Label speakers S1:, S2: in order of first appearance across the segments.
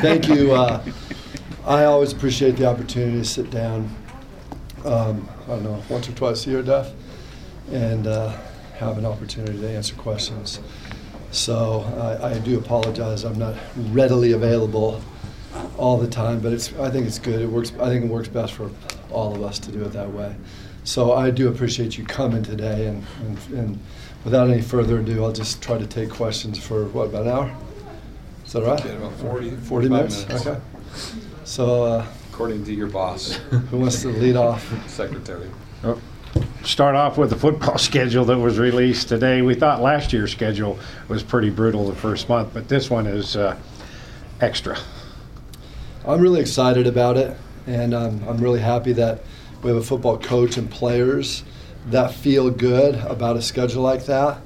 S1: Thank you. Uh, I always appreciate the opportunity to sit down. Um, I don't know, once or twice a year, Duff, and uh, have an opportunity to answer questions. So I, I do apologize. I'm not readily available all the time, but it's. I think it's good. It works. I think it works best for all of us to do it that way. So I do appreciate you coming today, and, and, and without any further ado, I'll just try to take questions for what about an hour? Is that right?
S2: Yeah, about 40,
S1: 40 minutes.
S2: minutes.
S1: Okay. So uh,
S2: According to your boss,
S1: who wants to lead off?
S2: secretary.
S3: Oh, Start off with the football schedule that was released today. We thought last year's schedule was pretty brutal the first month, but this one is uh, extra.
S1: I'm really excited about it, and um, I'm really happy that we have a football coach and players that feel good about a schedule like that.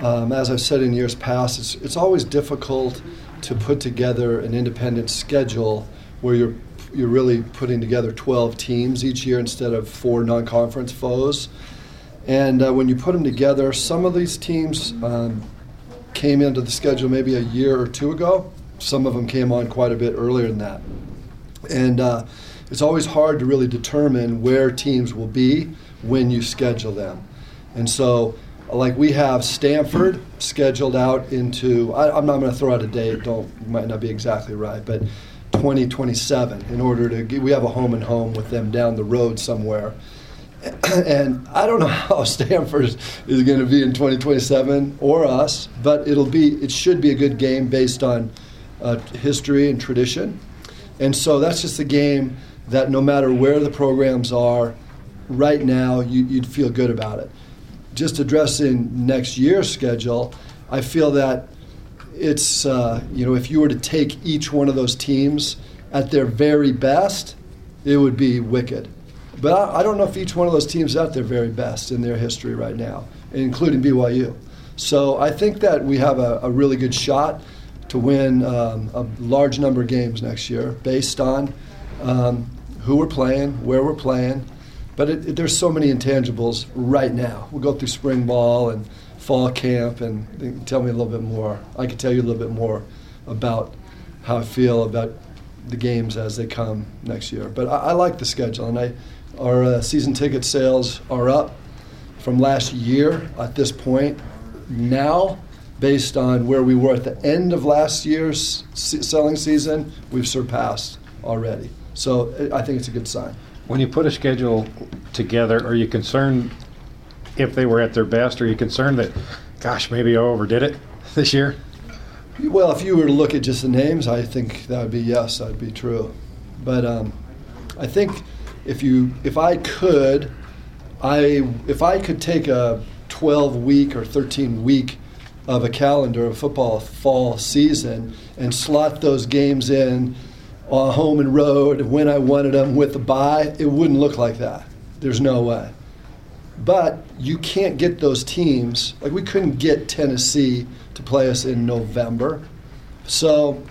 S1: Um, as I've said in years past, it's, it's always difficult to put together an independent schedule where you're you're really putting together 12 teams each year instead of four non-conference foes. And uh, when you put them together, some of these teams um, came into the schedule maybe a year or two ago. Some of them came on quite a bit earlier than that. And uh, it's always hard to really determine where teams will be when you schedule them. And so, like we have Stanford scheduled out into, I, am not going to throw out a date, don't, might not be exactly right, but 2027 in order to we have a home and home with them down the road somewhere. And I don't know how Stanford is going to be in 2027 or us, but it'll be it should be a good game based on uh, history and tradition. And so that's just a game that no matter where the programs are right now, you, you'd feel good about it. Just addressing next year's schedule, I feel that it's uh, you know if you were to take each one of those teams at their very best, it would be wicked. But I, I don't know if each one of those teams at their very best in their history right now, including BYU. So I think that we have a, a really good shot to win um, a large number of games next year based on um, who we're playing, where we're playing. But it, it, there's so many intangibles right now. We'll go through spring ball and fall camp and tell me a little bit more. I can tell you a little bit more about how I feel about the games as they come next year. But I, I like the schedule, and I, our uh, season ticket sales are up from last year at this point. Now, based on where we were at the end of last year's selling season, we've surpassed already. So I think it's a good sign.
S3: When you put a schedule together, are you concerned if they were at their best? Are you concerned that, gosh, maybe I overdid it this year?
S1: Well, if you were to look at just the names, I think that would be yes, that'd be true. But um, I think if you, if I could, I if I could take a 12 week or 13 week of a calendar of football fall season and slot those games in on home and road when I wanted them with the buy, it wouldn't look like that. There's no way. But you can't get those teams. Like we couldn't get Tennessee to play us in November. So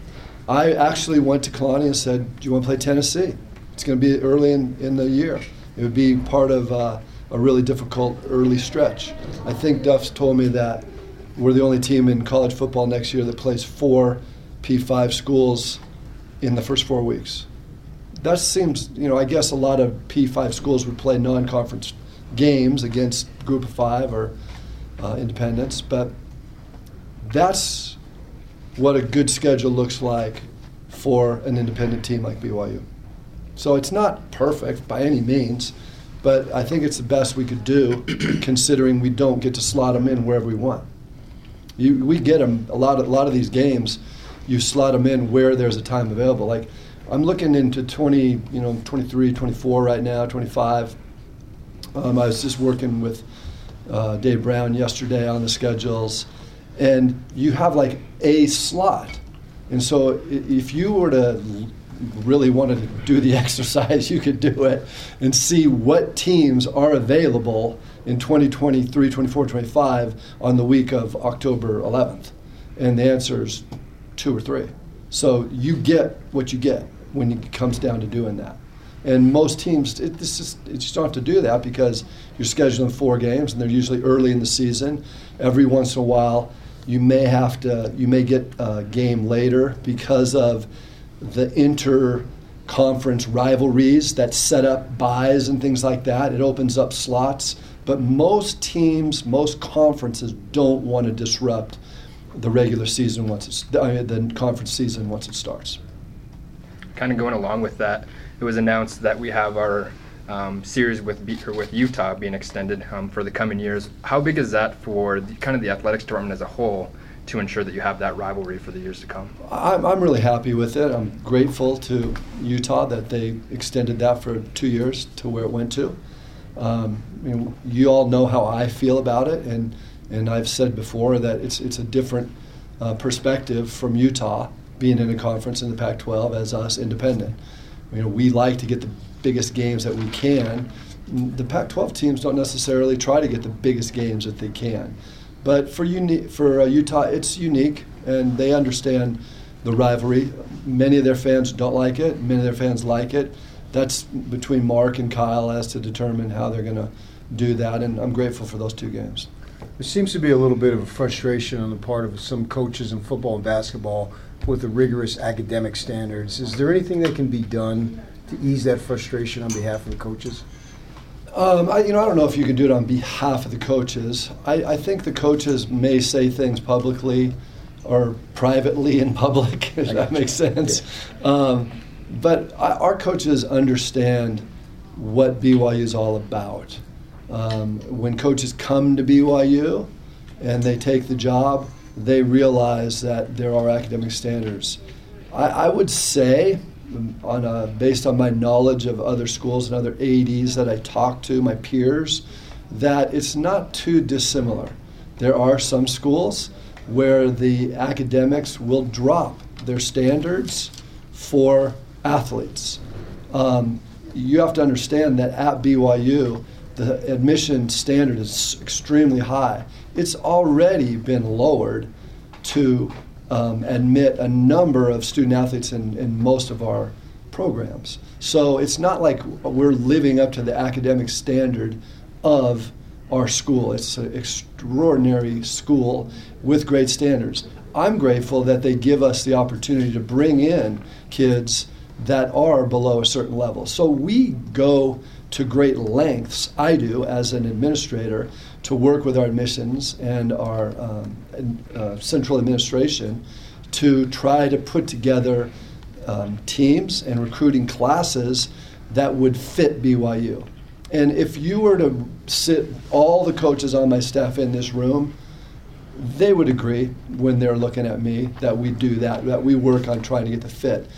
S1: I actually went to Kalani and said, Do you want to play Tennessee? It's going to be early in, in the year. It would be part of uh, a really difficult early stretch. I think Duff's told me that we're the only team in college football next year that plays four P5 schools in the first four weeks. That seems, you know, I guess a lot of P5 schools would play non conference games against group of five or uh, independents, but that's what a good schedule looks like for an independent team like BYU. So it's not perfect by any means, but I think it's the best we could do considering we don't get to slot them in wherever we want. You, we get them a lot of, a lot of these games, you slot them in where there's a time available. Like I'm looking into 20, you know, 23, 24 right now, 25 um, I was just working with uh, Dave Brown yesterday on the schedules, and you have like a slot. And so if you were to really want to do the exercise, you could do it and see what teams are available in 2023, 24, 25 on the week of October 11th. And the answer is two or three. So you get what you get when it comes down to doing that. And most teams, it, this is, you just don't have to do that because you're scheduling four games and they're usually early in the season. Every once in a while, you may have to you may get a game later because of the inter conference rivalries that set up buys and things like that. It opens up slots, but most teams, most conferences don't want to disrupt the regular season once it's I mean, the conference season once it starts.
S4: Kind of going along with that, it was announced that we have our um, series with with Utah being extended um, for the coming years. How big is that for the, kind of the athletics department as a whole to ensure that you have that rivalry for the years to come?
S1: I'm, I'm really happy with it. I'm grateful to Utah that they extended that for two years to where it went to. Um, you, know, you all know how I feel about it, and and I've said before that it's it's a different uh, perspective from Utah being in a conference in the Pac-12 as us independent. You know, we like to get the biggest games that we can. The Pac-12 teams don't necessarily try to get the biggest games that they can, but for uni- for uh, Utah, it's unique, and they understand the rivalry. Many of their fans don't like it. Many of their fans like it. That's between Mark and Kyle as to determine how they're going to do that, and I'm grateful for those two games.
S5: There seems to be a little bit of a frustration on the part of some coaches in football and basketball with the rigorous academic standards. Is there anything that can be done to ease that frustration on behalf of the coaches?
S1: Um, I, you know, I don't know if you can do it on behalf of the coaches. I, I think the coaches may say things publicly or privately in public, if that makes sense. Yeah. Um, but I, our coaches understand what BYU is all about. Um, when coaches come to BYU and they take the job, they realize that there are academic standards. I, I would say on a, based on my knowledge of other schools and other ADs that I talk to, my peers, that it's not too dissimilar. There are some schools where the academics will drop their standards for athletes. Um, you have to understand that at BYU, the admission standard is extremely high. It's already been lowered to um, admit a number of student athletes in, in most of our programs. So it's not like we're living up to the academic standard of our school. It's an extraordinary school with great standards. I'm grateful that they give us the opportunity to bring in kids that are below a certain level. So we go to great lengths, I do as an administrator, to work with our admissions and our um, uh, central administration to try to put together um, teams and recruiting classes that would fit BYU. And if you were to sit all the coaches on my staff in this room, they would agree when they're looking at me that we do that, that we work on trying to get the fit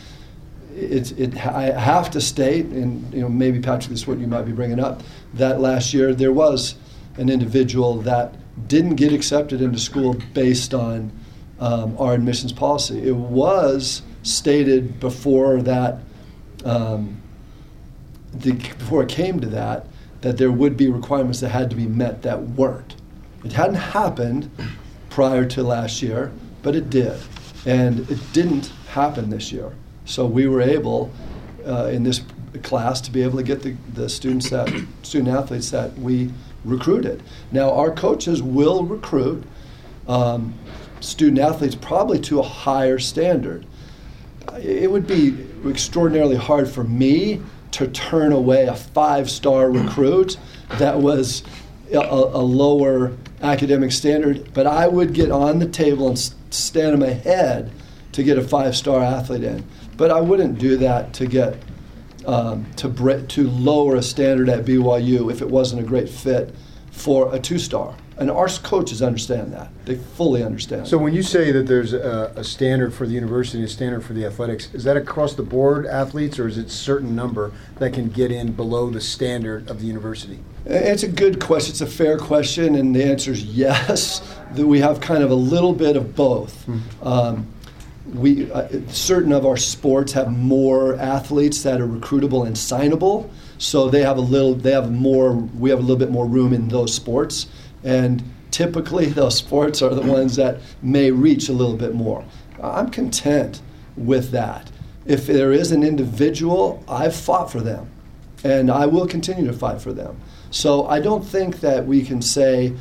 S1: it, I have to state, and you know maybe Patrick, this is what you might be bringing up, that last year there was an individual that didn't get accepted into school based on um, our admissions policy. It was stated before that, um, the, before it came to that, that there would be requirements that had to be met that weren't. It hadn't happened prior to last year, but it did, and it didn't happen this year. So we were able uh, in this class to be able to get the, the students that student athletes that we recruited. Now our coaches will recruit um, student athletes probably to a higher standard. It would be extraordinarily hard for me to turn away a five-star recruit that was a, a, lower academic standard, but I would get on the table and stand on my head to get a five-star athlete in. But I wouldn't do that to get um, to bre- to lower a standard at BYU if it wasn't a great fit for a two-star. And our coaches understand that; they fully understand.
S5: So when you say that there's a, a standard for the university, a standard for the athletics, is that across the board athletes, or is it a certain number that can get in below the standard of the university?
S1: It's a good question. It's a fair question, and the answer is yes. That we have kind of a little bit of both. Mm-hmm. Um, we uh, certain of our sports have more athletes that are recruitable and signable so they have a little they have more we have a little bit more room in those sports. And typically those sports are the ones that may reach a little bit more. I'm content with that. If there is an individual i've fought for them and i will continue to fight for them. So i don't think that we can say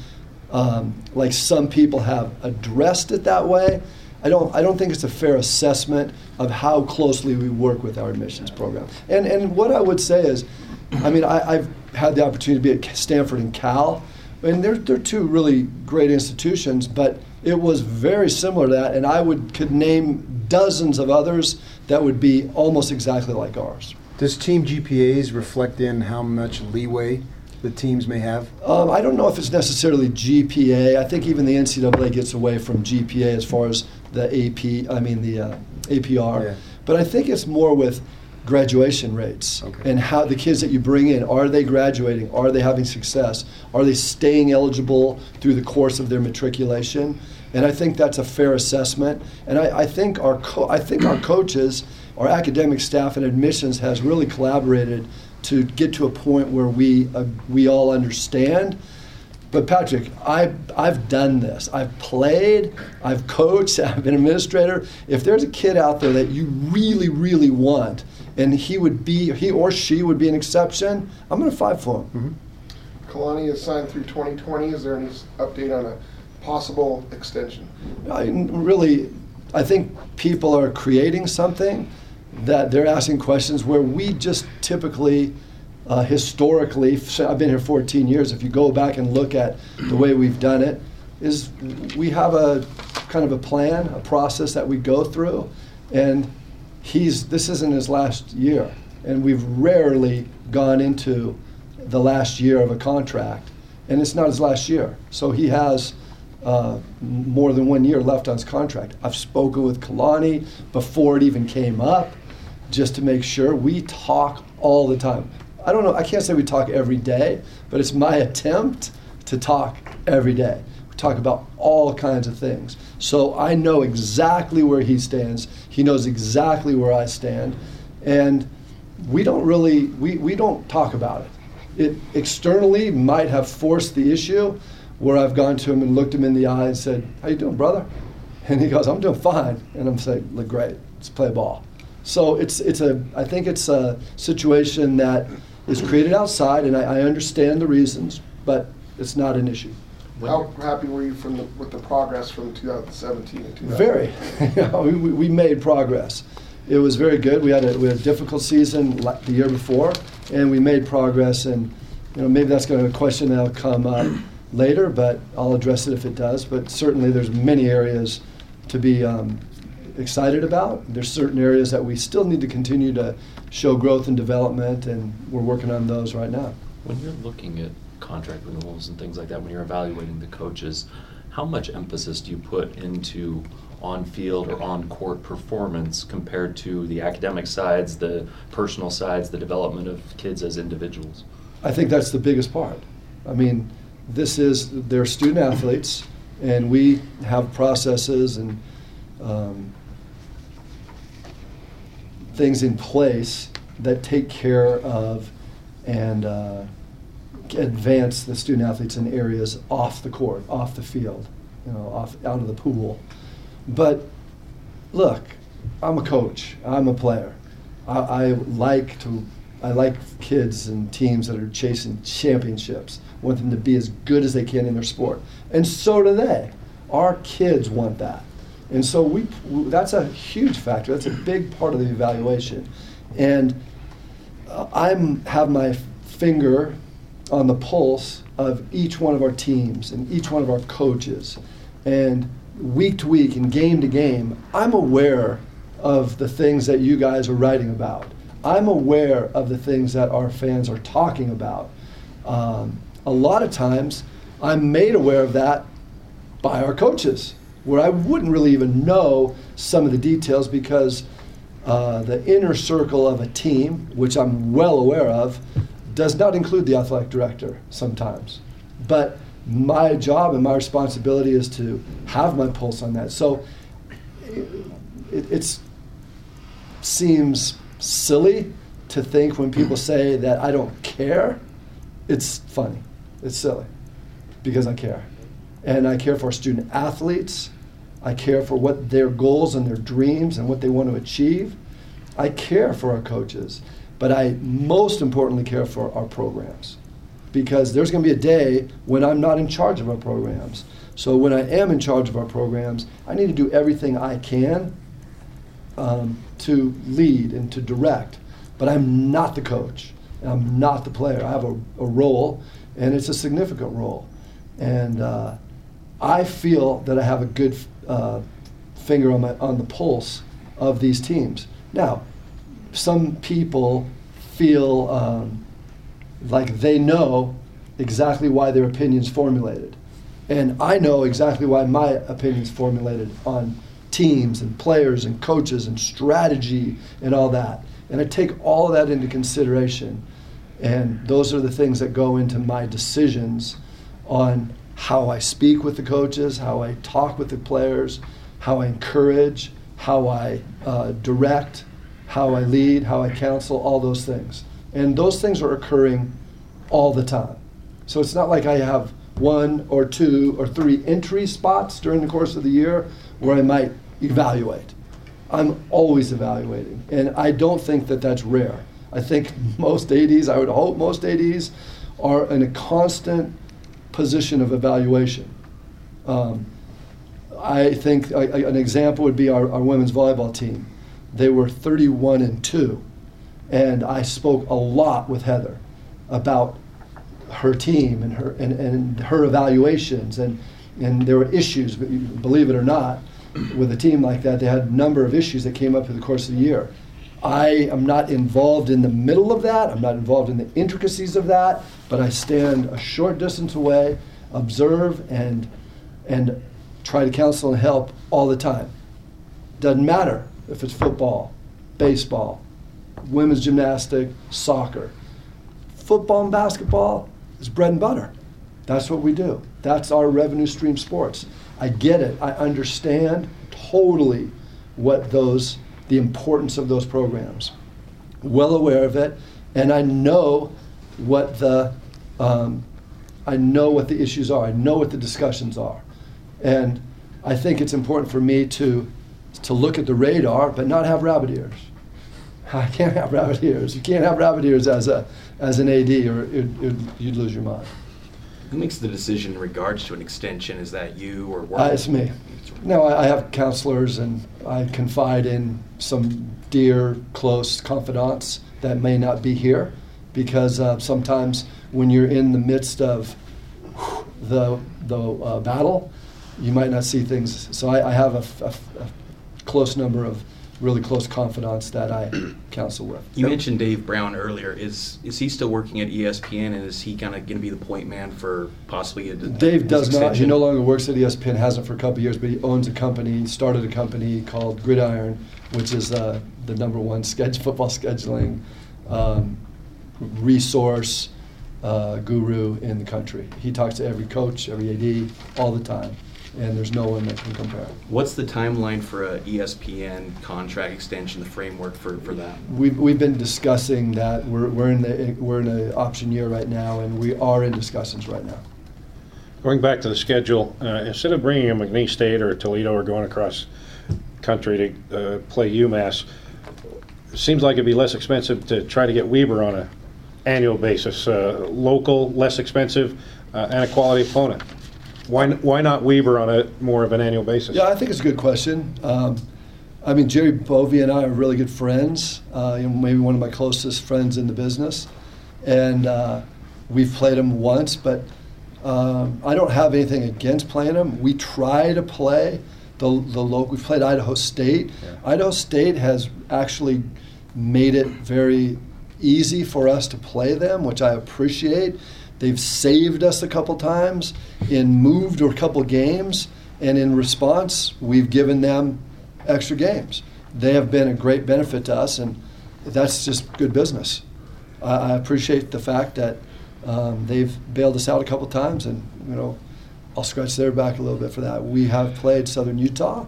S1: um, like some people have addressed it that way. I don't, I don't think it's a fair assessment of how closely we work with our admissions program. And, and what I would say is, I mean, I, I've had the opportunity to be at Stanford and Cal, and they're, they're two really great institutions, but it was very similar to that, and I would could name dozens of others that would be almost exactly like ours.
S5: Does team GPAs reflect in how much leeway the teams may have?
S1: Um, I don't know if it's necessarily GPA. I think even the NCAA gets away from GPA as far as the AP. I mean the uh, APR.
S5: Yeah.
S1: But I think it's more with graduation rates
S5: Okay.
S1: and how the kids that you bring in are they graduating? Are they having success? Are they staying eligible through the course of their matriculation? And I think that's a fair assessment. And I, I think our co- I think our coaches, our academic staff, and admissions has really collaborated to get to a point where we uh, we all understand. But Patrick, I I've done this. I've played, I've coached, I've been administrator. If there's a kid out there that you really really want, and he would be he or she would be an exception, I'm going to fight for him. Mm-hmm.
S6: Kalani is signed through 2020. Is there any update on a possible extension?
S1: I really, I think people are creating something that they're asking questions where we just typically, uh, historically, I've been here 14 years. If you go back and look at the way we've done it, is we have a kind of a plan, a process that we go through, and he's this isn't his last year, and we've rarely gone into the last year of a contract, and it's not his last year. So he has uh, more than one year left on his contract. I've spoken with Kalani before it even came up, just to make sure. We talk all the time. I don't know. I can't say we talk every day, but it's my attempt to talk every day. We talk about all kinds of things. So I know exactly where he stands. He knows exactly where I stand, and we don't really we, we don't talk about it. It externally might have forced the issue, where I've gone to him and looked him in the eye and said, "How you doing, brother?" And he goes, "I'm doing fine." And I'm saying, "Look great. Let's play ball." So it's it's a I think it's a situation that is created outside, and I, I understand the reasons, but it's not an issue.
S6: How happy were you from the, with the progress from 2017 and 2018?
S1: Very. we, we we made progress. It was very good. We had a, we had a difficult season the year before, and we made progress. And you know maybe that's going to be a question that'll come up later, but I'll address it if it does. But certainly, there's many areas to be um, excited about. There's certain areas that we still need to continue to show growth and development, and we're working on those right now.
S7: When you're looking at contract renewals and things like that, when you're evaluating the coaches, how much emphasis do you put into on-field or on-court performance compared to the academic sides, the personal sides, the development of kids as individuals?
S1: I think that's the biggest part. I mean, this is they're student athletes, and we have processes and um, things in place that take care of and uh, advance the student athletes in areas off the court, off the field, you know, off out of the pool. But look, I'm a coach. I'm a player. I, I like to. I like kids and teams that are chasing championships. Want them to be as good as they can in their sport, and so do they. Our kids want that, and so we. That's a huge factor. That's a big part of the evaluation, and I'm have my finger on the pulse of each one of our teams and each one of our coaches. And week to week and game to game, I'm aware of the things that you guys are writing about. I'm aware of the things that our fans are talking about. Um, a lot of times, I'm made aware of that by our coaches, where I wouldn't really even know some of the details because uh, the inner circle of a team, which I'm well aware of, does not include the athletic director sometimes. But my job and my responsibility is to have my pulse on that. So it it's, seems silly to think when people say that I don't care. It's funny. It's silly because I care. And I care for student athletes. I care for what their goals and their dreams and what they want to achieve. I care for our coaches, but I most importantly care for our programs. because there's going to be a day when I'm not in charge of our programs. So when I am in charge of our programs, I need to do everything I can um, to lead and to direct. But I'm not the coach. I'm not the player. I have a, a role, and it's a significant role. And uh, I feel that I have a good uh, finger on, my, on the pulse of these teams. Now, some people feel um, like they know exactly why their opinion's formulated. And I know exactly why my opinion's formulated on teams and players and coaches and strategy and all that. And I take all of that into consideration. And those are the things that go into my decisions on how I speak with the coaches, how I talk with the players, how I encourage, how I uh, direct, how I lead, how I counsel, all those things. And those things are occurring all the time. So it's not like I have one or two or three entry spots during the course of the year where I might evaluate. I'm always evaluating, and I don't think that that's rare. I think most ADs, I would hope most ADs, are in a constant position of evaluation. Um, I think a, an example would be our, our women's volleyball team. They were 31 and 2, and I spoke a lot with Heather about her team and her and, and her evaluations and and there were issues believe it or not with a team like that they had a number of issues that came up through the course of the year i am not involved in the middle of that i'm not involved in the intricacies of that but i stand a short distance away observe and and try to counsel and help all the time doesn't matter if it's football baseball women's gymnastic soccer football and basketball is bread and butter. That's what we do. That's our revenue stream sports. I get it. I understand totally what those, the importance of those programs. Well aware of it, and I know what the, um, I know what the issues are. I know what the discussions are, and I think it's important for me to, to look at the radar, but not have rabbit ears. I can't have rabbit ears. You can't have rabbit ears as a as an AD, or it, it, you'd lose your mind.
S8: Who makes the decision in regards to an extension? Is that you or
S1: uh, it's me. No, I, I, have counselors, and I confide in some dear, close confidants that may not be here, because uh, sometimes when you're in the midst of the the uh, battle, you might not see things. So I, I have a, a, a close number of really close confidants that I counsel with.
S8: You mentioned Dave Brown earlier. Is is he still working at ESPN, and is he kind of going to be the point man for possibly a?
S1: Dave does extension? not. He no longer works at ESPN. Hasn't for a couple years, but he owns a company. Started a company called Gridiron, which is uh, the number one schedule, football scheduling um, resource uh, guru in the country. He talks to every coach, every AD, all the time and there's no one that can compare.
S8: What's the timeline for a ESPN contract extension, the framework for, for that?
S1: We've, we've been discussing that. We're, we're in the we're in an option year right now, and we are in discussions right now.
S3: Going back to the schedule, uh, instead of bringing a McNeese State or Toledo or going across country to uh, play UMass, it seems like it'd be less expensive to try to get Weber on a annual basis, uh, local, less expensive, uh, and a quality opponent. Why, why not Weber on a more of an annual basis?
S1: Yeah, I think it's a good question. Um, I mean, Jerry Bovee and I are really good friends. Uh, maybe one of my closest friends in the business, and uh, we've played him once. But um, I don't have anything against playing him. We try to play the the local. we've played Idaho State. Yeah. Idaho State has actually made it very easy for us to play them, which I appreciate. They've saved us a couple times in moved or a couple games, and in response, we've given them extra games. They have been a great benefit to us, and that's just good business. I, I appreciate the fact that um, they've bailed us out a couple times, and you know, I'll scratch their back a little bit for that. We have played Southern Utah.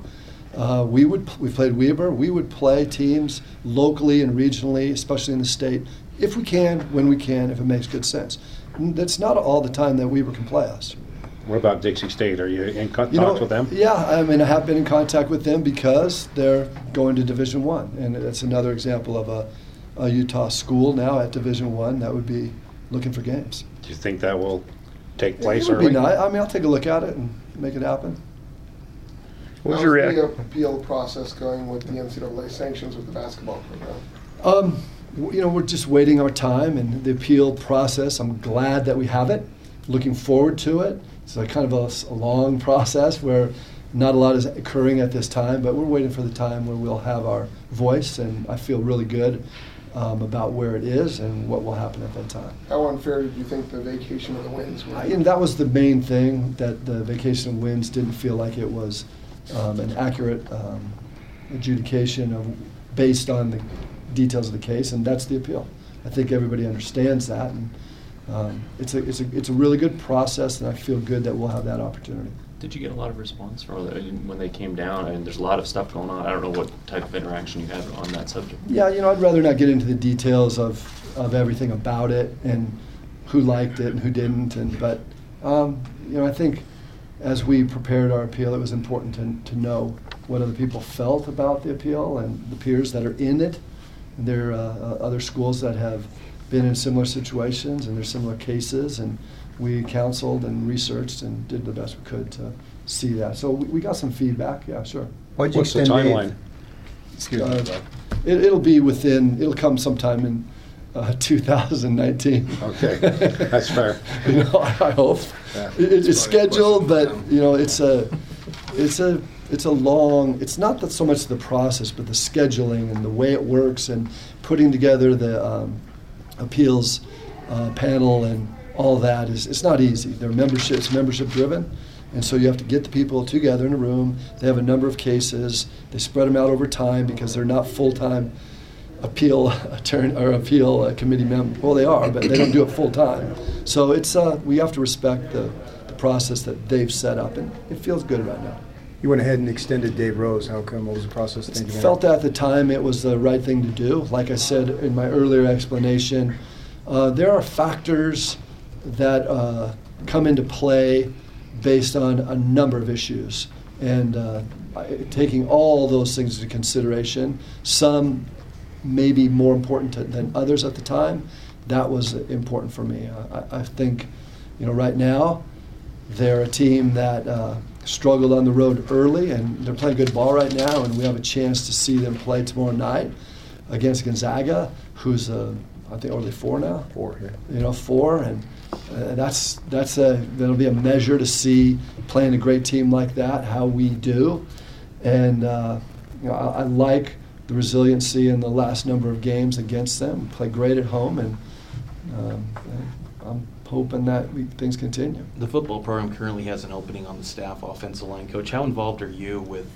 S1: Uh, we would we played Weber. We would play teams locally and regionally, especially in the state, if we can, when we can, if it makes good sense. That's not all the time that Weber can play us.
S3: What about Dixie State? Are you in contact you know, with them?
S1: Yeah, I mean, I have been in contact with them because they're going to Division One, and it's another example of a, a Utah school now at Division One. That would be looking for games.
S3: Do you think that will take
S1: It
S3: place
S1: would be nice. I mean, I'll take a look at it and make it happen.
S4: What was
S6: How's
S4: your
S6: the appeal process going with the NCAA sanctions with the basketball program?
S1: Um, w- you know, we're just waiting our time and the appeal process. I'm glad that we have it. Looking forward to it. It's a kind of a long process where not a lot is occurring at this time, but we're waiting for the time where we'll have our voice, and I feel really good um, about where it is and what will happen at that time.
S6: How unfair did you think the vacation of the wins were?
S1: I- And that was the main thing that the vacation of wins didn't feel like it was um, an accurate um, adjudication of based on the details of the case, and that's the appeal. I think everybody understands that, and um, it's a it's a it's a really good process, and I feel good that we'll have that opportunity.
S7: Did you get a lot of response from when they came down? And there's a lot of stuff going on. I don't know what type of interaction you had on that subject.
S1: Yeah, you know, I'd rather not get into the details of, of everything about it and who liked it and who didn't. And but um, you know, I think as we prepared our appeal, it was important to, to know what other people felt about the appeal and the peers that are in it. And there are uh, other schools that have been in similar situations and there's similar cases, and we counseled and researched and did the best we could to see that. So we, we got some feedback. Yeah, sure.
S5: Why'd you
S3: What's the timeline?
S5: Excuse
S1: Uh,
S5: me.
S1: It, it'll be within, it'll come sometime in uh, 2019.
S3: Okay, that's fair.
S1: You know, I I hope.
S3: Yeah.
S1: It- It's,
S2: It's probably
S1: scheduled, but, you know, it's a, it's a, it's a long, it's not that so much the process, but the scheduling and the way it works and putting together the um, appeals uh, panel and all that is, it's not easy. They're membership, it's membership driven. And so you have to get the people together in a room. They have a number of cases. They spread them out over time because they're not full-time appeal attorney or appeal uh, committee members. Well, they are, but they don't do it full time. So it's uh, we have to respect the, the process that they've set up, and it feels good right now.
S5: You went ahead and extended Dave Rose. How come? What was the process thinking? there?
S1: Felt at the time it was the right thing to do. Like I said in my earlier explanation, uh, there are factors that uh, come into play based on a number of issues, and uh, taking all those things into consideration, some may be more important to, than others at the time. That was important for me. I, I think, you know, right now they're a team that uh, struggled on the road early, and they're playing good ball right now. And we have a chance to see them play tomorrow night against Gonzaga, who's uh, I think only four now?
S5: Four, yeah.
S1: You know, four, and uh, that's that's a that'll be a measure to see playing a great team like that how we do, and uh, you know I, I like the resiliency in the last number of games against them. Play great at home, and um, hoping that we, things continue.
S8: The football program currently has an opening on the staff offensive line coach. How involved are you with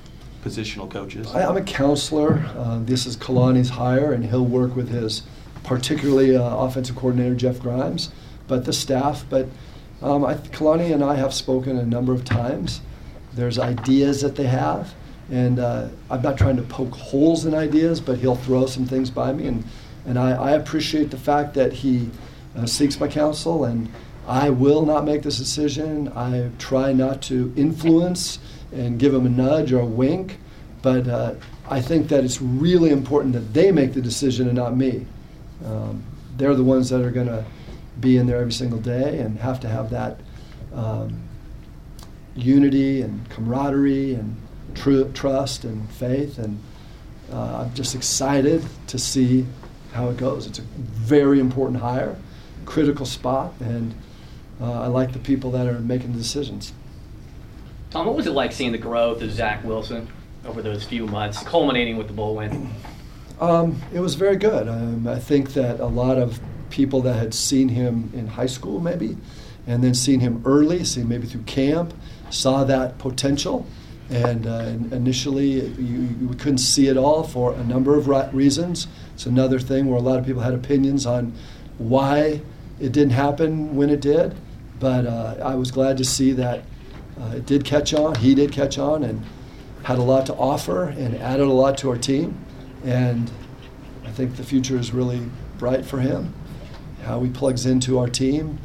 S8: positional coaches?
S1: I, I'm a counselor. Uh, this is Kalani's hire, and he'll work with his, particularly uh, offensive coordinator Jeff Grimes, but the staff. But um, I, Kalani and I have spoken a number of times. There's ideas that they have, and uh, I'm not trying to poke holes in ideas, but he'll throw some things by me, and and I, I appreciate the fact that he uh, seeks my counsel, and I will not make this decision. I try not to influence and give them a nudge or a wink, but uh, I think that it's really important that they make the decision and not me. Um, they're the ones that are going to be in there every single day and have to have that um, unity and camaraderie and tru- trust and faith. And uh, I'm just excited to see how it goes. It's a very important hire, critical spot, and uh, I like the people that are making the decisions.
S9: Tom, what was it like seeing the growth of Zach Wilson over those few months, culminating with the bowl win?
S1: Um, it was very good. Um, I think that a lot of people that had seen him in high school, maybe, and then seen him early, seen maybe through camp, saw that potential. And uh, initially, you, you couldn't see it all for a number of reasons. It's another thing where a lot of people had opinions on why it didn't happen when it did. But uh, I was glad to see that uh, it did catch on. He did catch on and had a lot to offer and added a lot to our team. And I think the future is really bright for him. How he plugs into our team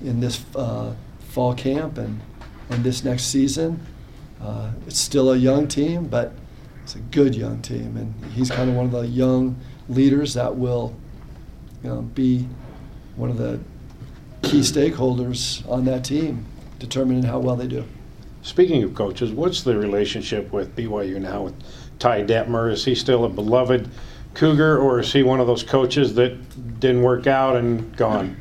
S1: in this uh, fall camp and, and this next season. Uh, it's still a young team, but it's a good young team. And he's kind of one of the young leaders that will you know, be one of the key stakeholders on that team determining how well they do.
S3: Speaking of coaches, what's the relationship with BYU now with Ty Detmer? Is he still a beloved Cougar, or is he one of those coaches that didn't work out and gone?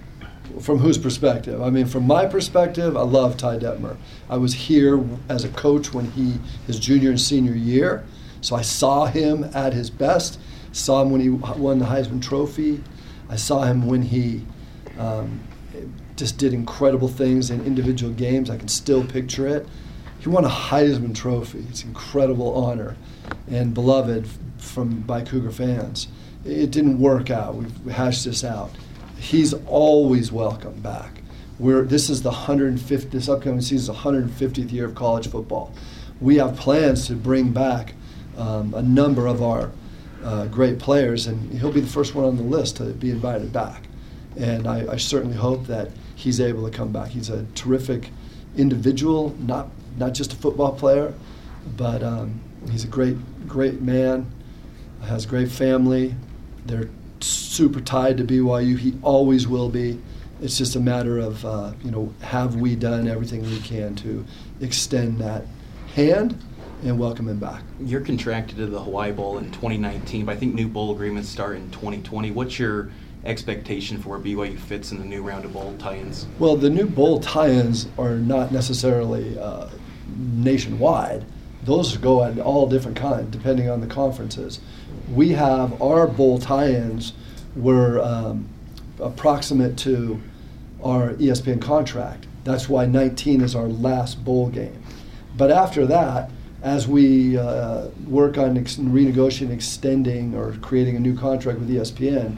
S1: From whose perspective? I mean, from my perspective, I love Ty Detmer. I was here as a coach when he his junior and senior year, so I saw him at his best. Saw him when he won the Heisman Trophy. I saw him when he um, just did incredible things in individual games. I can still picture it. He won a Heisman Trophy. It's an incredible honor and beloved from by Cougar fans. It didn't work out. We've hashed this out. He's always welcome back. We're, this is the 150th, This upcoming season is the 150th year of college football. We have plans to bring back um, a number of our uh, great players, and he'll be the first one on the list to be invited back. And I, I certainly hope that he's able to come back. He's a terrific individual, not not just a football player, but um, he's a great great man has great family. They're super tied to BYU. He always will be. It's just a matter of, uh, you know, have we done everything we can to extend that hand and welcome him back?
S8: You're contracted to the Hawaii Bowl in 2019, but I think new bowl agreements start in 2020. What's your expectation for BYU fits in the new round of bowl tie-ins?
S1: Well, the new bowl tie-ins are not necessarily uh, nationwide. Those go at all different kinds, depending on the conferences we have our bowl tie-ins were um, approximate to our ESPN contract. That's why 19 is our last bowl game. But after that, as we uh, work on ex- renegotiating, extending, or creating a new contract with ESPN,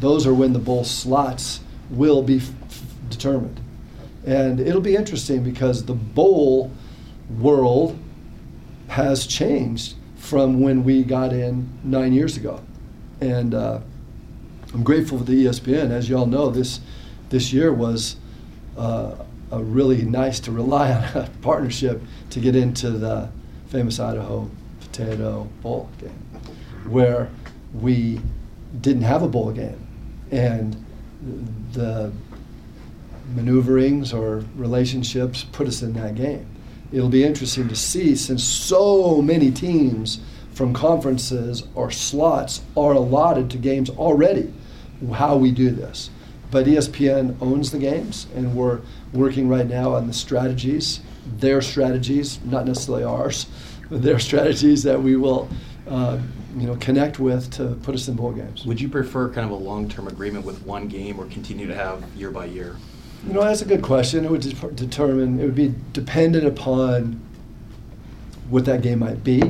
S1: those are when the bowl slots will be f- determined. And it'll be interesting because the bowl world has changed from when we got in nine years ago. And uh, I'm grateful for the ESPN. As you all know, this, this year was uh, a really nice to rely on partnership to get into the famous Idaho Potato Bowl game, where we didn't have a bowl game. And the maneuverings or relationships put us in that game. It'll be interesting to see since so many teams from conferences or slots are allotted to games already how we do this. But espn owns the games and we're working right now on the strategies their strategies not necessarily ours but their strategies that we will uh, you know connect with to put us in bowl games
S8: would you prefer kind of a long-term agreement with one game or continue to have year by year
S1: you know, that's a good question. It would de- determine, it would be dependent upon what that game might be.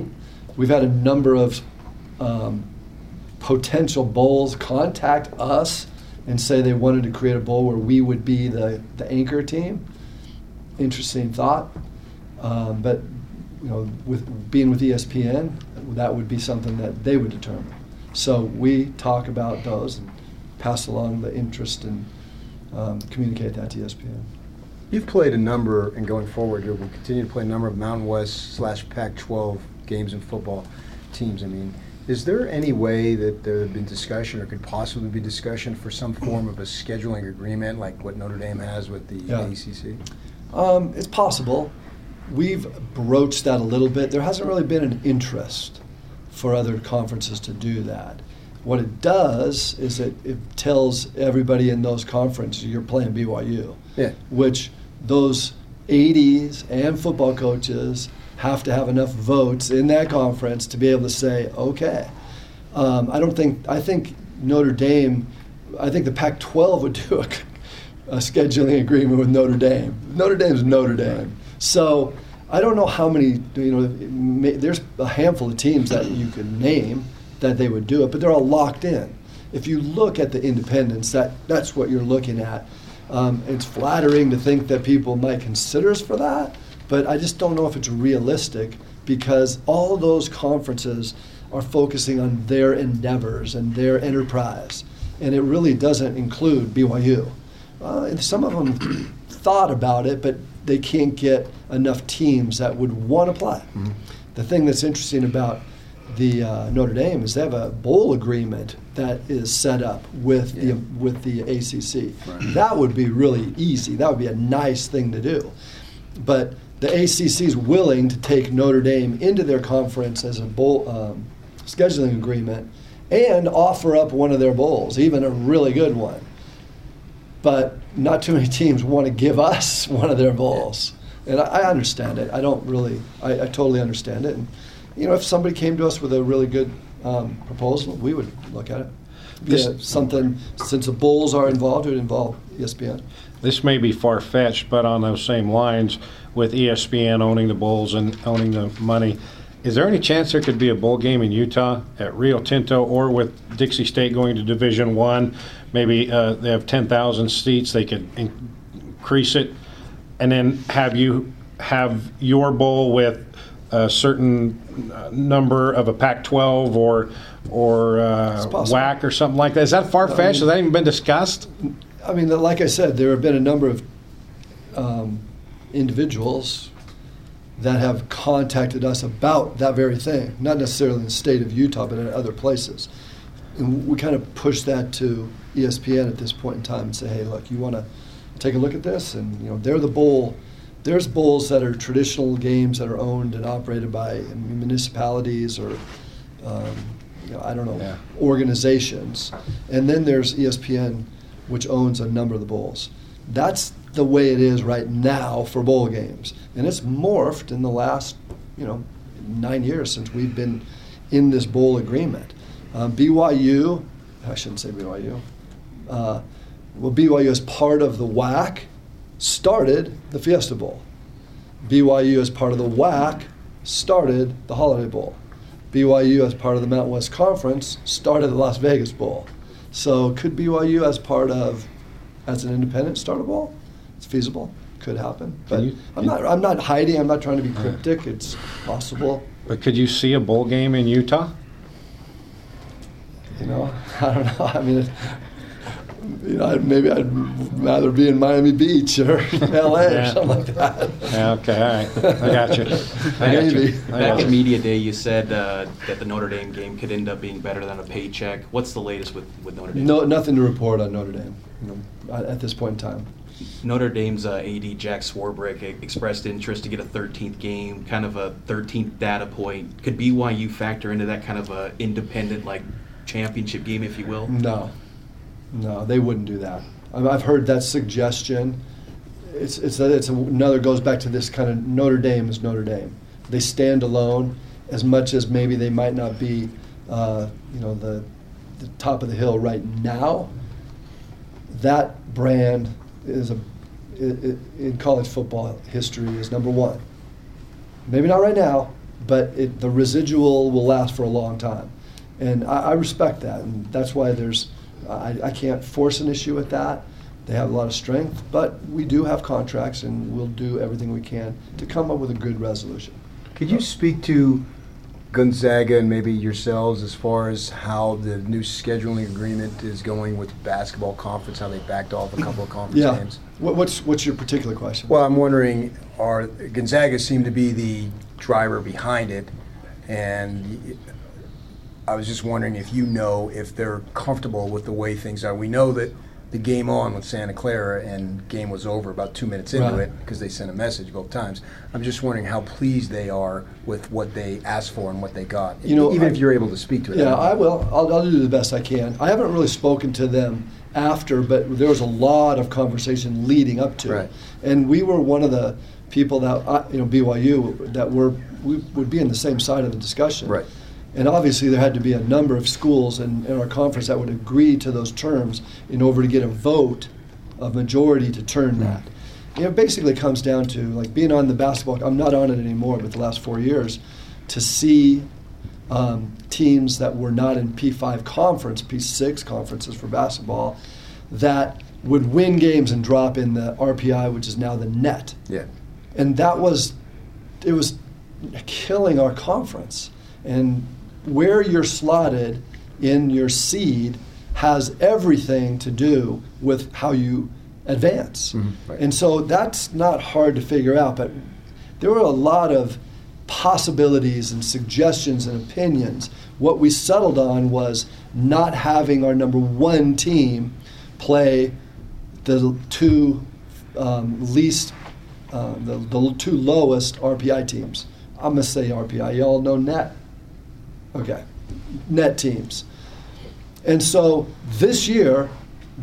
S1: We've had a number of um, potential bowls contact us and say they wanted to create a bowl where we would be the, the anchor team. Interesting thought. Um, but, you know, with being with ESPN, that would be something that they would determine. So we talk about those and pass along the interest and um, communicate that to ESPN.
S5: You've played a number, and going forward, you will continue to play a number of Mountain West slash Pac-12 games and football teams. I mean, is there any way that there have been discussion, or could possibly be discussion, for some form of a scheduling agreement, like what Notre Dame has with the yeah. ACC?
S1: Um, it's possible. We've broached that a little bit. There hasn't really been an interest for other conferences to do that. What it does is it, it tells everybody in those conferences you're playing BYU.
S5: Yeah.
S1: Which those ADs and football coaches have to have enough votes in that conference to be able to say, okay. Um, I don't think, I think Notre Dame, I think the Pac 12 would do a, a, scheduling agreement with Notre Dame. Notre Dame's Notre Dame. So I don't know how many, you know, there's a handful of teams that you could name that they would do it, but they're all locked in. If you look at the independents, that, that's what you're looking at. Um, it's flattering to think that people might consider us for that, but I just don't know if it's realistic because all those conferences are focusing on their endeavors and their enterprise, and it really doesn't include BYU. Uh, some of them thought about it, but they can't get enough teams that would want to play. Mm-hmm. The thing that's interesting about the uh, Notre Dame is they have a bowl agreement that is set up with the with the ACC. That would be really easy. That would be a nice thing to do. But the ACC is willing to take Notre Dame into their conference as a bowl um, scheduling agreement and offer up one of their bowls, even a really good one. But not too many teams want to give us one of their bowls. And I, I understand it. I don't really, I, I totally understand it. And, you know, if somebody came to us with a really good um, proposal, we would look at it.
S3: This-
S1: Yeah, something, since the bowls are involved, it would involve ESPN.
S3: This may be far fetched, but on those same lines, with ESPN owning the bowls and owning the money, is there any chance there could be a bowl game in Utah at Rio Tinto or with Dixie State going to Division One? Maybe uh, they have 10,000 seats, they could in- increase it, and then have you have your bowl with a certain uh, number of a Pac-12 or or uh, WAC or something like that. Is that far fetched? Has that even been discussed?
S1: I mean, like I said, there have been a number of um, individuals that have contacted us about that very thing, not necessarily in the state of Utah, but in other places. And we kind of push that to ESPN at this point in time and say, hey, look, you want to take a look at this? And, you know, they're the bowl. There's bowls that are traditional games that are owned and operated by municipalities or, um, you know, I don't know,
S3: Yeah.
S1: organizations. And then there's ESPN, which owns a number of the bowls. That's the way it is right now for bowl games. And it's morphed in the last, you know, nine years since we've been in this bowl agreement. Um, BYU, I shouldn't say BYU. Uh, well, BYU as part of the WAC started the Fiesta Bowl. BYU as part of the WAC started the Holiday Bowl. BYU as part of the Mountain West Conference started the Las Vegas Bowl. So could BYU as part of as an independent start a bowl? It's feasible. Could happen. But
S3: you-
S1: I'm not I'm not hiding, I'm not trying to be cryptic. It's possible.
S3: But could you see a bowl game in Utah?
S1: You know, I don't know. I mean, it, you know, I'd, maybe I'd rather be in Miami Beach or L.A.
S3: Yeah.
S1: or something like that.
S3: Yeah, okay, all right. I got you. I got you.
S1: Maybe.
S3: I
S8: Back
S3: got
S8: at
S3: you.
S8: media day, you said uh, that the Notre Dame game could end up being better than a paycheck. What's the latest with, with Notre Dame?
S1: No, nothing to report on Notre Dame. You know, at, at this point in time.
S8: Notre Dame's uh, AD Jack Swarbrick expressed interest to get a 13th game, kind of a 13th data point. Could BYU factor into that kind of a independent like championship game, if you will?
S1: No, no, they wouldn't do that. I've heard that suggestion. It's it's it's another goes back to this kind of Notre Dame is Notre Dame. They stand alone as much as maybe they might not be, uh, you know, the the top of the hill right now. That brand is a in college football history is number one. Maybe not right now, but it, the residual will last for a long time. And I, I respect that, and that's why there's, I, I can't force an issue with that. They have a lot of strength, but we do have contracts, and we'll do everything we can to come up with a good resolution.
S5: Could you speak to Gonzaga and maybe yourselves as far as how the new scheduling agreement is going with basketball conference, how they backed off a couple of conference
S1: Yeah.
S5: games?
S1: What, what's what's your particular question?
S5: Well, I'm wondering, are Gonzaga seem to be the driver behind it, and I was just wondering if you know if they're comfortable with the way things are. We know that the game on with Santa Clara and game was over about two minutes into
S1: Right.
S5: it because they sent a message both times. I'm just wondering how pleased they are with what they asked for and what they got.
S1: You know,
S5: even
S1: I-
S5: if you're able to speak to it.
S1: Yeah, I will. I'll, I'll do the best I can. I haven't really spoken to them after, but there was a lot of conversation leading up to
S5: Right.
S1: it. And we were one of the people that, you know, BYU, that were, we would be in the same side of the discussion.
S5: Right.
S1: And obviously, there had to be a number of schools in, in our conference that would agree to those terms in order to get a vote of majority to turn that. It basically comes down to like being on the basketball. I'm not on it anymore, but the last four years, to see um, teams that were not in P5 conference, P6 conferences for basketball, that would win games and drop in the RPI, which is now the net
S5: Yeah.
S1: and that was it was killing our conference and where you're slotted in your seed has everything to do with how you advance
S5: Mhm, right.
S1: and so that's not hard to figure out but there were a lot of possibilities and suggestions and opinions. What we settled on was not having our number one team play the two um, least, uh, the, the two lowest RPI teams. I'm going to say RPI. Y'all know net? Okay. Net teams. And so this year,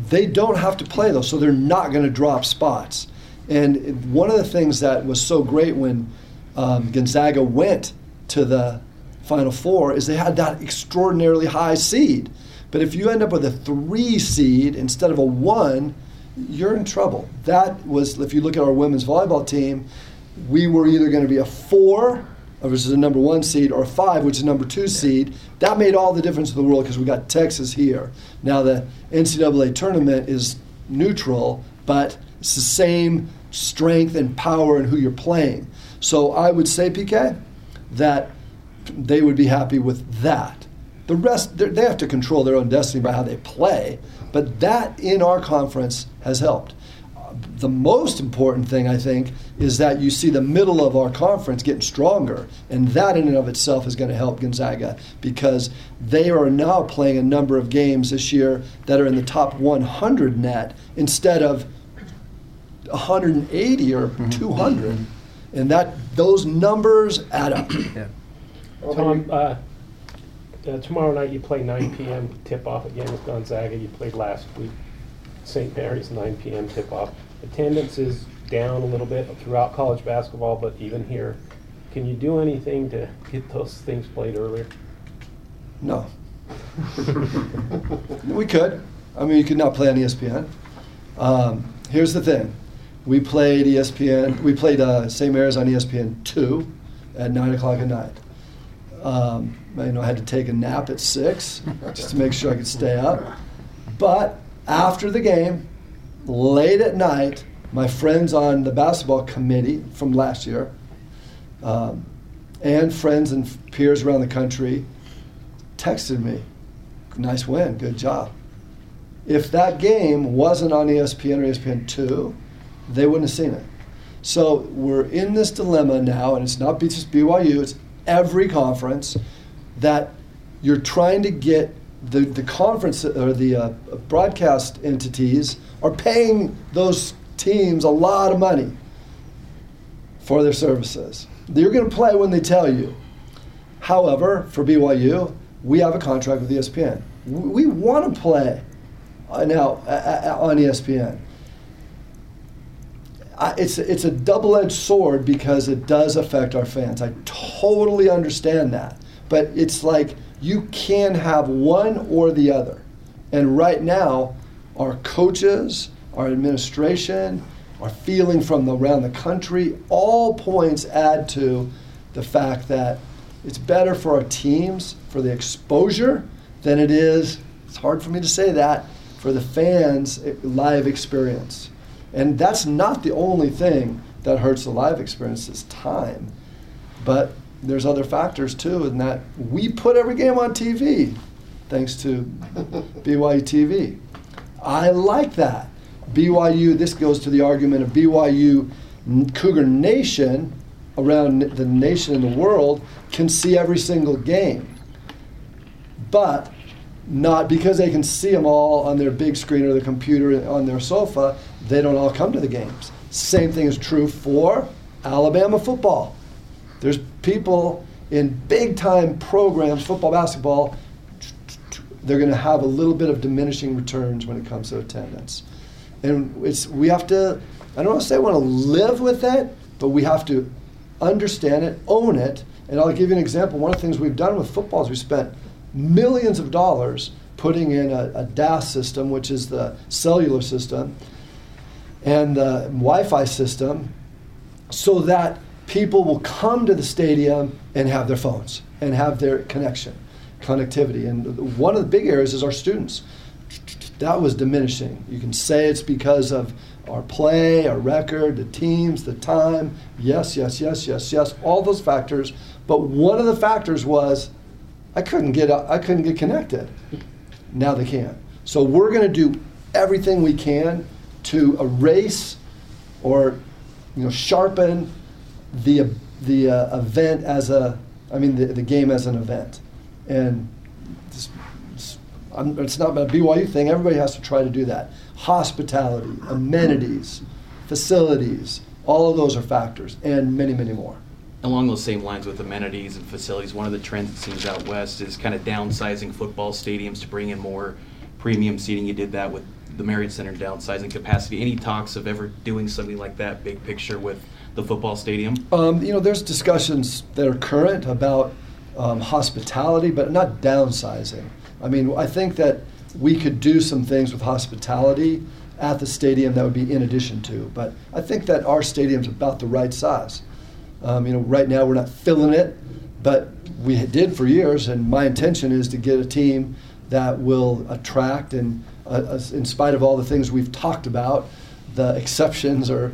S1: they don't have to play those, so they're not going to drop spots. And one of the things that was so great when um, Gonzaga went to the Final Four is they had that extraordinarily high seed. But if you end up with a three seed instead of a one, you're in trouble. That was, if you look at our women's volleyball team, we were either going to be a four, is a number one seed, or five, which is number two seed. That made all the difference in the world because we got Texas here. Now the NCAA tournament is neutral, but it's the same strength and power in who you're playing. So I would say, PK, that they would be happy with that. The rest, they have to control their own destiny by how they play, but that in our conference has helped. The most important thing, I think, is that you see the middle of our conference getting stronger, and that in and of itself is going to help Gonzaga because they are now playing a number of games this year that are in the top 100 net instead of 180 or 200, and that those numbers add up.
S5: Yeah.
S10: Tom, uh, uh, tomorrow night you play 9 p.m. tip-off again with Gonzaga. You played last week. St. Mary's 9 p.m. tip-off. Attendance is down a little bit throughout college basketball, but even here, can you do anything to get those things played earlier?
S1: No. we could. I mean, you could not play on ESPN. Um, here's the thing: we played ESPN. We played uh, St. Mary's on ESPN two at nine o'clock at night. Um, you know, I had to take a nap at six just to make sure I could stay up. But after the game, late at night, my friends on the basketball committee from last year, um, and friends and peers around the country, texted me, "Nice win, good job." If that game wasn't on ESPN or ESPN two, they wouldn't have seen it. So we're in this dilemma now, and it's not just BYU; it's every conference that you're trying to get the, the conference or the uh, broadcast entities are paying those teams a lot of money for their services. You're going to play when they tell you. However, for BYU, we have a contract with ESPN. We want to play uh, now on ESPN. It's, it's a double edged sword because it does affect our fans. I totally understand that. But it's like you can have one or the other. And right now, our coaches, our administration, our feeling from around the country, all points add to the fact that it's better for our teams, for the exposure, than it is, it's hard for me to say that, for the fans' live experience. And that's not the only thing that hurts the live experience, is time. But there's other factors too, in that we put every game on TV, thanks to BYU TV. I like that. BYU, this goes to the argument of BYU Cougar Nation around the nation and the world can see every single game. But not because they can see them all on their big screen or the computer on their sofa, they don't all come to the games. Same thing is true for Alabama football. There's people in big time programs, football, basketball, they're going to have a little bit of diminishing returns when it comes to attendance. And it's, we have to, I don't want to say want to live with it, but we have to understand it, own it. And I'll give you an example. One of the things we've done with football is we spent millions of dollars putting in a, a DAS system, which is the cellular system, and the Wi-Fi system, so that people will come to the stadium and have their phones and have their connection, connectivity. And one of the big areas is our students. That was diminishing. You can say it's because of our play, our record, the teams, the time. Yes, yes, yes, yes, yes. All those factors. But one of the factors was I couldn't get I couldn't get connected. Now they can. So we're going to do everything we can to erase or you know sharpen the the uh, event as a, I mean, the, the game as an event. And it's, not a BYU thing. Everybody has to try to do that. Hospitality, amenities, facilities, all of those are factors, and many, many more.
S8: Along those same lines with amenities and facilities, one of the trends it seems out west is kind of downsizing football stadiums to bring in more premium seating. You did that with the Marriott Center downsizing capacity. Any talks of ever doing something like that, big picture, with the football stadium?
S1: Um, you know, there's discussions that are current about um, hospitality, but not downsizing. I mean, I think that we could do some things with hospitality at the stadium that would be in addition to. But I think that our stadium's about the right size. Um, you know, right now we're not filling it, but we did for years, and my intention is to get a team that will attract and, uh, uh in spite of all the things we've talked about, the exceptions or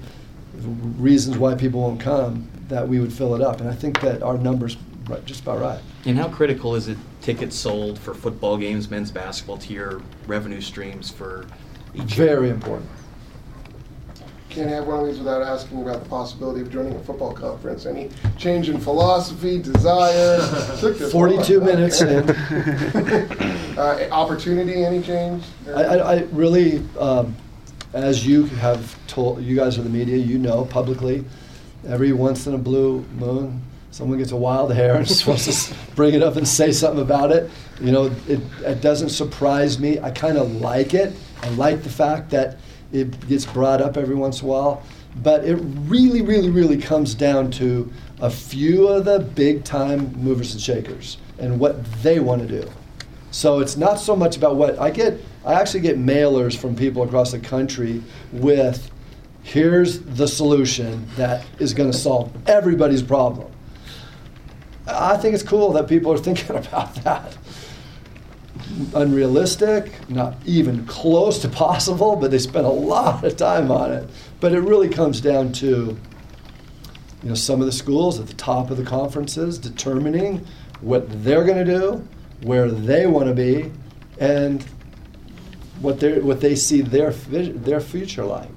S1: reasons why people won't come, that we would fill it up. And I think that our numbers right, just about right.
S8: And how critical is it tickets sold for football games, men's basketball, to your revenue streams for each
S1: Very important.
S6: Can't have one of these without asking about the possibility of joining a football conference. Any change in philosophy, desire?
S1: 42
S6: long.
S1: minutes in.
S6: uh, opportunity, any change?
S1: I, I, I really, um, as you have told, you guys are the media, you know publicly, every once in a blue moon, someone gets a wild hair and just wants to bring it up and say something about it. You know, it, it doesn't surprise me. I kind of like it. I like the fact that it gets brought up every once in a while. But it really, really, really comes down to a few of the big time movers and shakers and what they want to do. So it's not so much about what I get. I actually get mailers from people across the country with here's the solution that is going to solve everybody's problem. I think it's cool that people are thinking about that unrealistic, not even close to possible, but they spent a lot of time on it. But it really comes down to you know some of the schools at the top of the conferences determining what they're going to do, where they want to be, and what they what they see their their future like.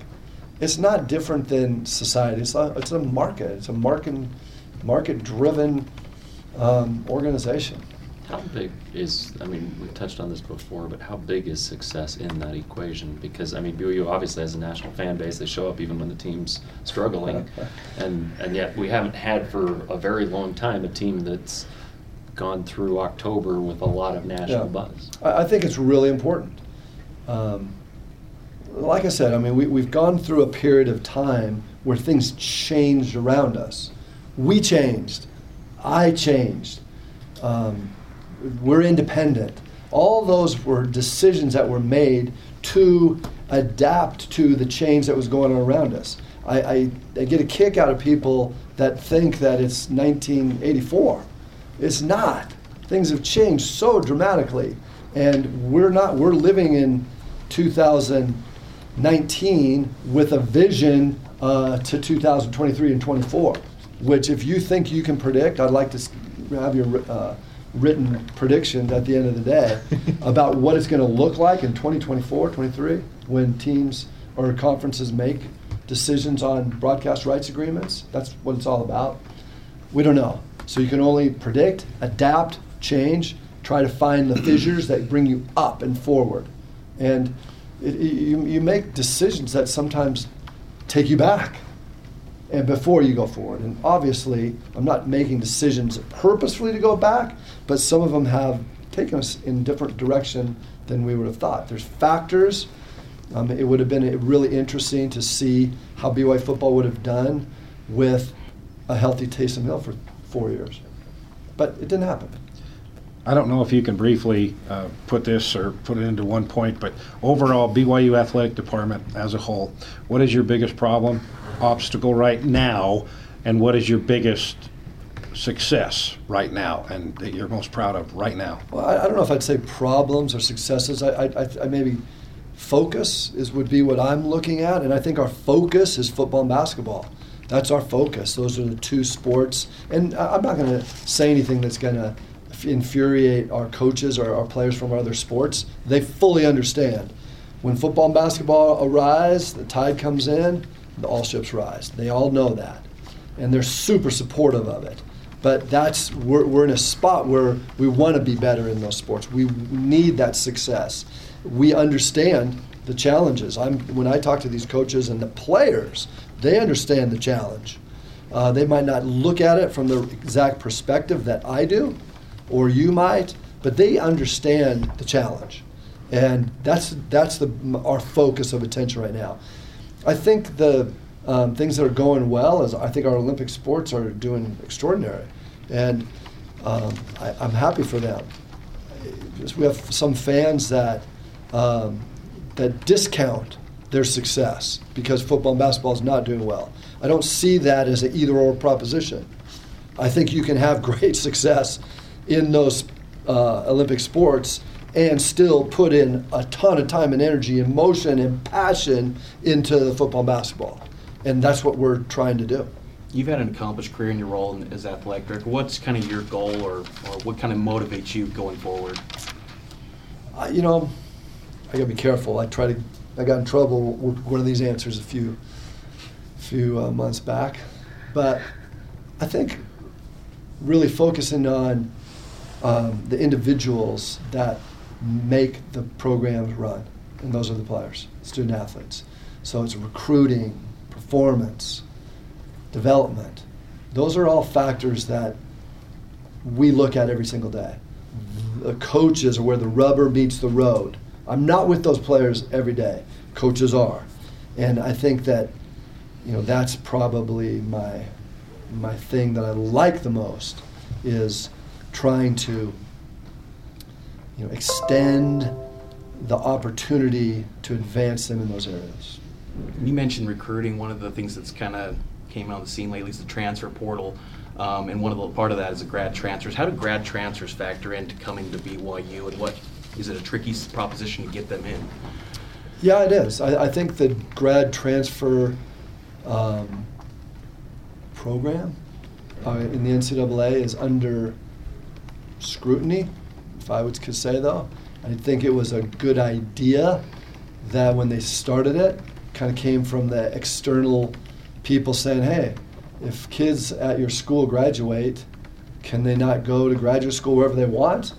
S1: It's not different than society. It's a, it's a market. It's a market market driven um, organization.
S7: How big is, I mean, we've touched on this before, but how big is success in that equation? Because, I mean, BYU obviously has a national fan base. They show up even when the team's struggling. and, and yet we haven't had for a very long time a team that's gone through October with a lot of national yeah. buzz.
S1: I, I think it's really important. Um, like I said, I mean, we, we've gone through a period of time where things changed around us. We changed. I changed. Um, we're independent. All those were decisions that were made to adapt to the change that was going on around us. I, I, I, get a kick out of people that think that it's 1984. It's not. Things have changed so dramatically, and we're not. We're living in 2019 with a vision uh, to 2023 and 24. Which, if you think you can predict, I'd like to have your. Uh, written predictions at the end of the day about what it's going to look like in 2024, 23, when teams or conferences make decisions on broadcast rights agreements. That's what it's all about. We don't know. So you can only predict, adapt, change, try to find the fissures that bring you up and forward. And it, you, you make decisions that sometimes take you back and before you go forward. And obviously, I'm not making decisions purposefully to go back, but some of them have taken us in different direction than we would have thought. There's factors. Um, it would have been really interesting to see how BYU football would have done with a healthy Taysom Hill for four years, but it didn't happen.
S3: I don't know if you can briefly uh, put this or put it into one point, but overall, BYU athletic department as a whole, what is your biggest problem, obstacle right now, and what is your biggest success right now and that you're most proud of right now?
S1: Well, I, I don't know if I'd say problems or successes. I, I, I, maybe focus is would be what I'm looking at, and I think our focus is football and basketball. That's our focus. Those are the two sports, and I'm not going to say anything that's going to infuriate our coaches or our players from other sports. They fully understand. When football and basketball arise, the tide comes in, all ships rise. They all know that. and they're super supportive of it. But that's we're, we're in a spot where we want to be better in those sports. We need that success. We understand the challenges. I'm when I talk to these coaches and the players, they understand the challenge. Uh, they might not look at it from the exact perspective that I do, or you might, but they understand the challenge, and that's that's the our focus of attention right now. I think the um, things that are going well is I think our Olympic sports are doing extraordinary, and um, I, I'm happy for them. We have some fans that um, that discount their success because football and basketball is not doing well. I don't see that as an either or proposition. I think you can have great success in those uh, Olympic sports and still put in a ton of time and energy, and emotion, and passion into the football and basketball. And that's what we're trying to do.
S8: You've had an accomplished career in your role as athletic director. What's kind of your goal or, or what kind of motivates you going forward?
S1: I, you know, I gotta be careful. I try to. I got in trouble with one of these answers a few, few uh, months back, but I think really focusing on um, the individuals that make the programs run, and those are the players, student athletes. So it's recruiting, performance, development. Those are all factors that we look at every single day. The coaches are where the rubber meets the road. I'm not with those players every day. Coaches are, and I think that you know that's probably my my thing that I like the most is trying to you know extend the opportunity to advance them in those areas.
S8: You mentioned recruiting. One of the things that's kind of came on the scene lately is the transfer portal. Um, and one of the part of that is the grad transfers. How do grad transfers factor into coming to BYU, and what is it a tricky proposition to get them in?
S1: Yeah, it is. I, I think the grad transfer um, program uh, in the NCAA is under scrutiny, if I say though. I think it was a good idea that when they started it, kind of came from the external people saying, hey, if kids at your school graduate, can they not go to graduate school wherever they want?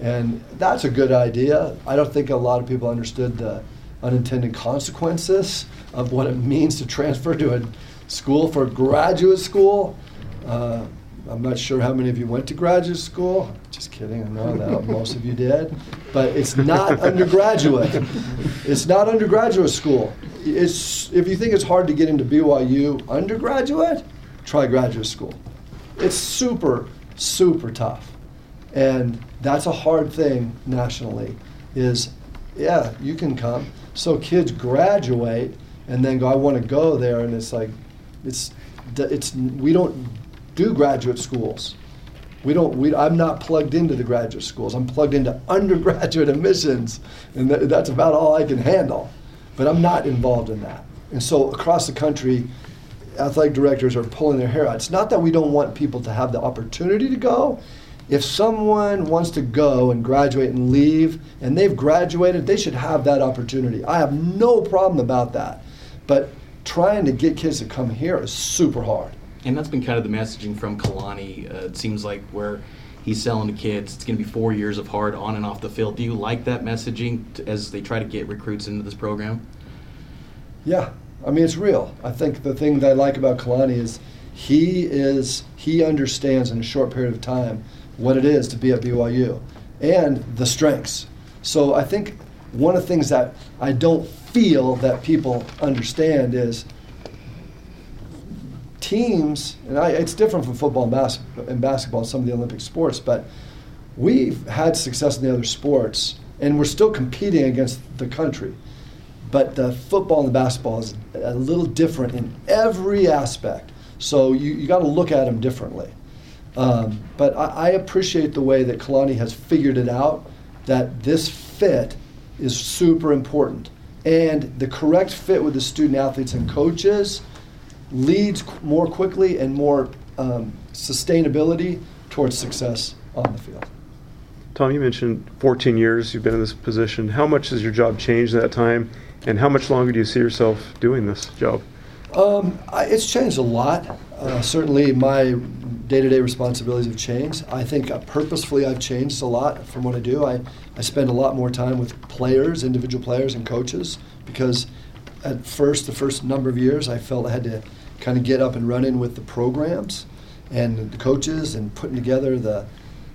S1: And that's a good idea. I don't think a lot of people understood the unintended consequences of what it means to transfer to a school for graduate school. Uh, I'm not sure how many of you went to graduate school. Just kidding, I know that most of you did. But it's not undergraduate. It's not undergraduate school. It's, if you think it's hard to get into BYU undergraduate, try graduate school. It's super, super tough. And that's a hard thing nationally is, yeah, you can come. So kids graduate and then go, I want to go there. And it's like, it's, it's, we don't do graduate schools. We don't. We, I'm not plugged into the graduate schools. I'm plugged into undergraduate admissions, and th- that's about all I can handle. But I'm not involved in that. And so across the country, athletic directors are pulling their hair out. It's not that we don't want people to have the opportunity to go. If someone wants to go and graduate and leave, and they've graduated, they should have that opportunity. I have no problem about that. But trying to get kids to come here is super hard.
S8: And that's been kind of the messaging from Kalani. Uh, it seems like where he's selling to kids, it's going to be four years of hard on and off the field. Do you like that messaging as they try to get recruits into this program?
S1: Yeah, I mean it's real. I think the thing that I like about Kalani is he is he understands in a short period of time what it is to be at BYU and the strengths. So I think one of the things that I don't feel that people understand is teams, and I, it's different from football and, bas- and basketball and some of the Olympic sports, but we've had success in the other sports, and we're still competing against the country. But the football and the basketball is a little different in every aspect. So you, you got to look at them differently. Um, but I, I appreciate the way that Kalani has figured it out that this fit is super important. And the correct fit with the student athletes and coaches leads more quickly and more um, sustainability towards success on the field.
S11: Tom, you mentioned 14 years you've been in this position. How much has your job changed in that time, and how much longer do you see yourself doing this job?
S1: Um, I, it's changed a lot. Uh, certainly, my day-to-day responsibilities have changed. I think uh, purposefully I've changed a lot from what I do. I, I spend a lot more time with players, individual players, and coaches because at first, the first number of years, I felt I had to kind of get up and running with the programs and the coaches and putting together the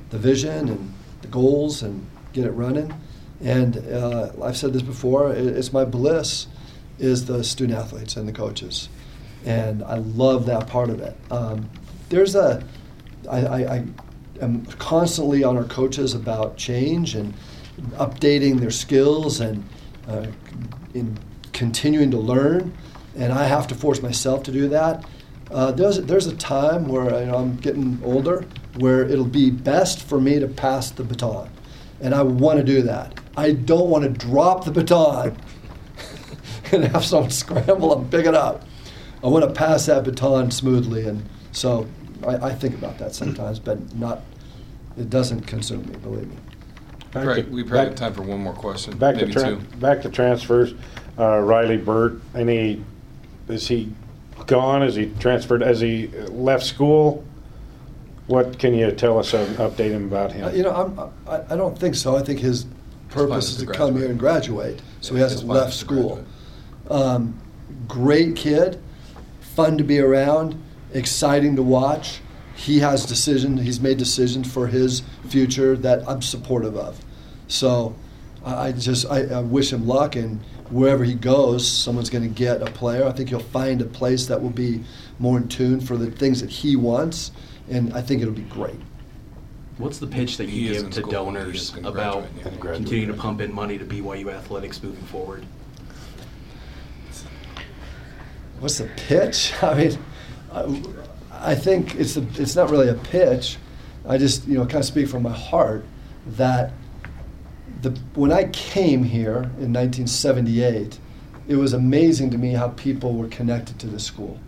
S1: the vision and the goals and get it running. And uh, I've said this before. it- It's my bliss is the student athletes and the coaches, and I love that part of it. Um, there's a, I, I, I am constantly on our coaches about change and updating their skills and uh, in continuing to learn, and I have to force myself to do that. Uh, there's there's a time where you know, I'm getting older where it'll be best for me to pass the baton, and I want to do that. I don't want to drop the baton and have someone scramble and pick it up. I want to pass that baton smoothly, and so I, I think about that sometimes, but not. It doesn't consume me, believe me.
S3: Back
S2: Right,
S3: to-
S2: we probably
S3: back-
S2: have time for one more question,
S3: Back to
S2: maybe
S3: tran-
S2: two.
S3: back to transfers. Uh, Riley Burt, any? Is he gone? Is he transferred? Has he left school? What can you tell us? Uh, update him about him.
S1: Uh, You know, I'm, I, I don't think so. I think his purpose
S2: is
S1: is
S2: to
S1: to come here and graduate, so he
S2: Yeah, his
S1: hasn't left school. Um, great kid, fun to be around, exciting to watch. He has decision. He's made decisions for his future that I'm supportive of. So, I, I just I, I wish him luck, and wherever he goes, someone's going to get a player. I think he'll find a place that will be more in tune for the things that he wants, and I think it'll be great.
S8: What's the pitch that you
S2: is
S8: give to
S2: school,
S8: donors about
S2: yeah.
S8: Continuing to pump in money to BYU athletics moving forward?
S1: What's the pitch? I mean, I, I think it's a, it's not really a pitch. I just you know kind of speak from my heart that the when I came here in 1978, it was amazing to me how people were connected to the school.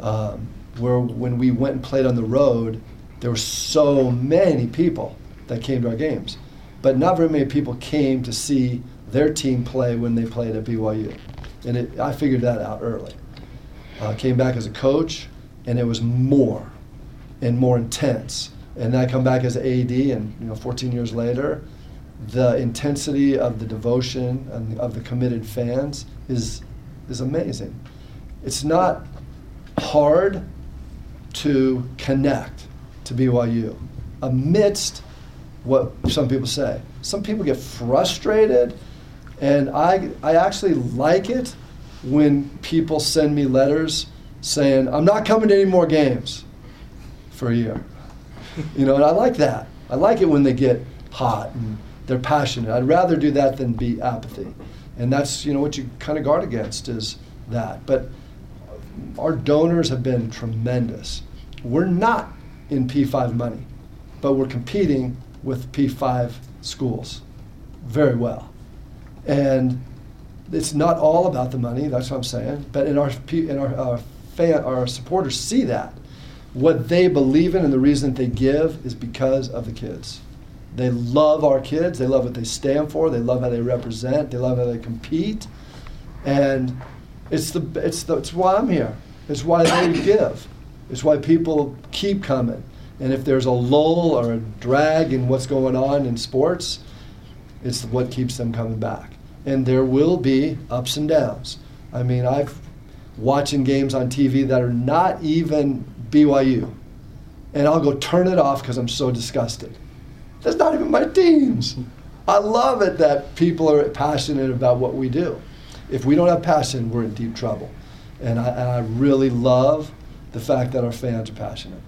S1: Um, where when we went and played on the road, there were so many people that came to our games, but not very many people came to see their team play when they played at BYU, and it, I figured that out early. Uh, came back as a coach, and it was more and more intense. And then I come back as AD, and you know, 14 years later, the intensity of the devotion and of the committed fans is is amazing. It's not hard to connect to BYU amidst what some people say. Some people get frustrated, and I, I actually like it when people send me letters saying, I'm not coming to any more games for a year. You know, and I like that. I like it when they get hot and they're passionate. I'd rather do that than be apathy. And that's, you know, what you kind of guard against is that. But our donors have been tremendous. We're not in P5 money, but we're competing with P5 schools very well. And it's not all about the money, that's what I'm saying. But in our, in our, our, fan, our supporters see that. What they believe in and the reason they give is because of the kids. They love our kids, they love what they stand for, they love how they represent, they love how they compete. And it's, the, it's, the, it's why I'm here. It's why they give. It's why people keep coming. And if there's a lull or a drag in what's going on in sports, it's what keeps them coming back. And there will be ups and downs. I mean, I've watching games on TV that are not even BYU, and I'll go turn it off because I'm so disgusted. That's not even my teams. I love it that people are passionate about what we do. If we don't have passion, we're in deep trouble. And I, and I really love the fact that our fans are passionate.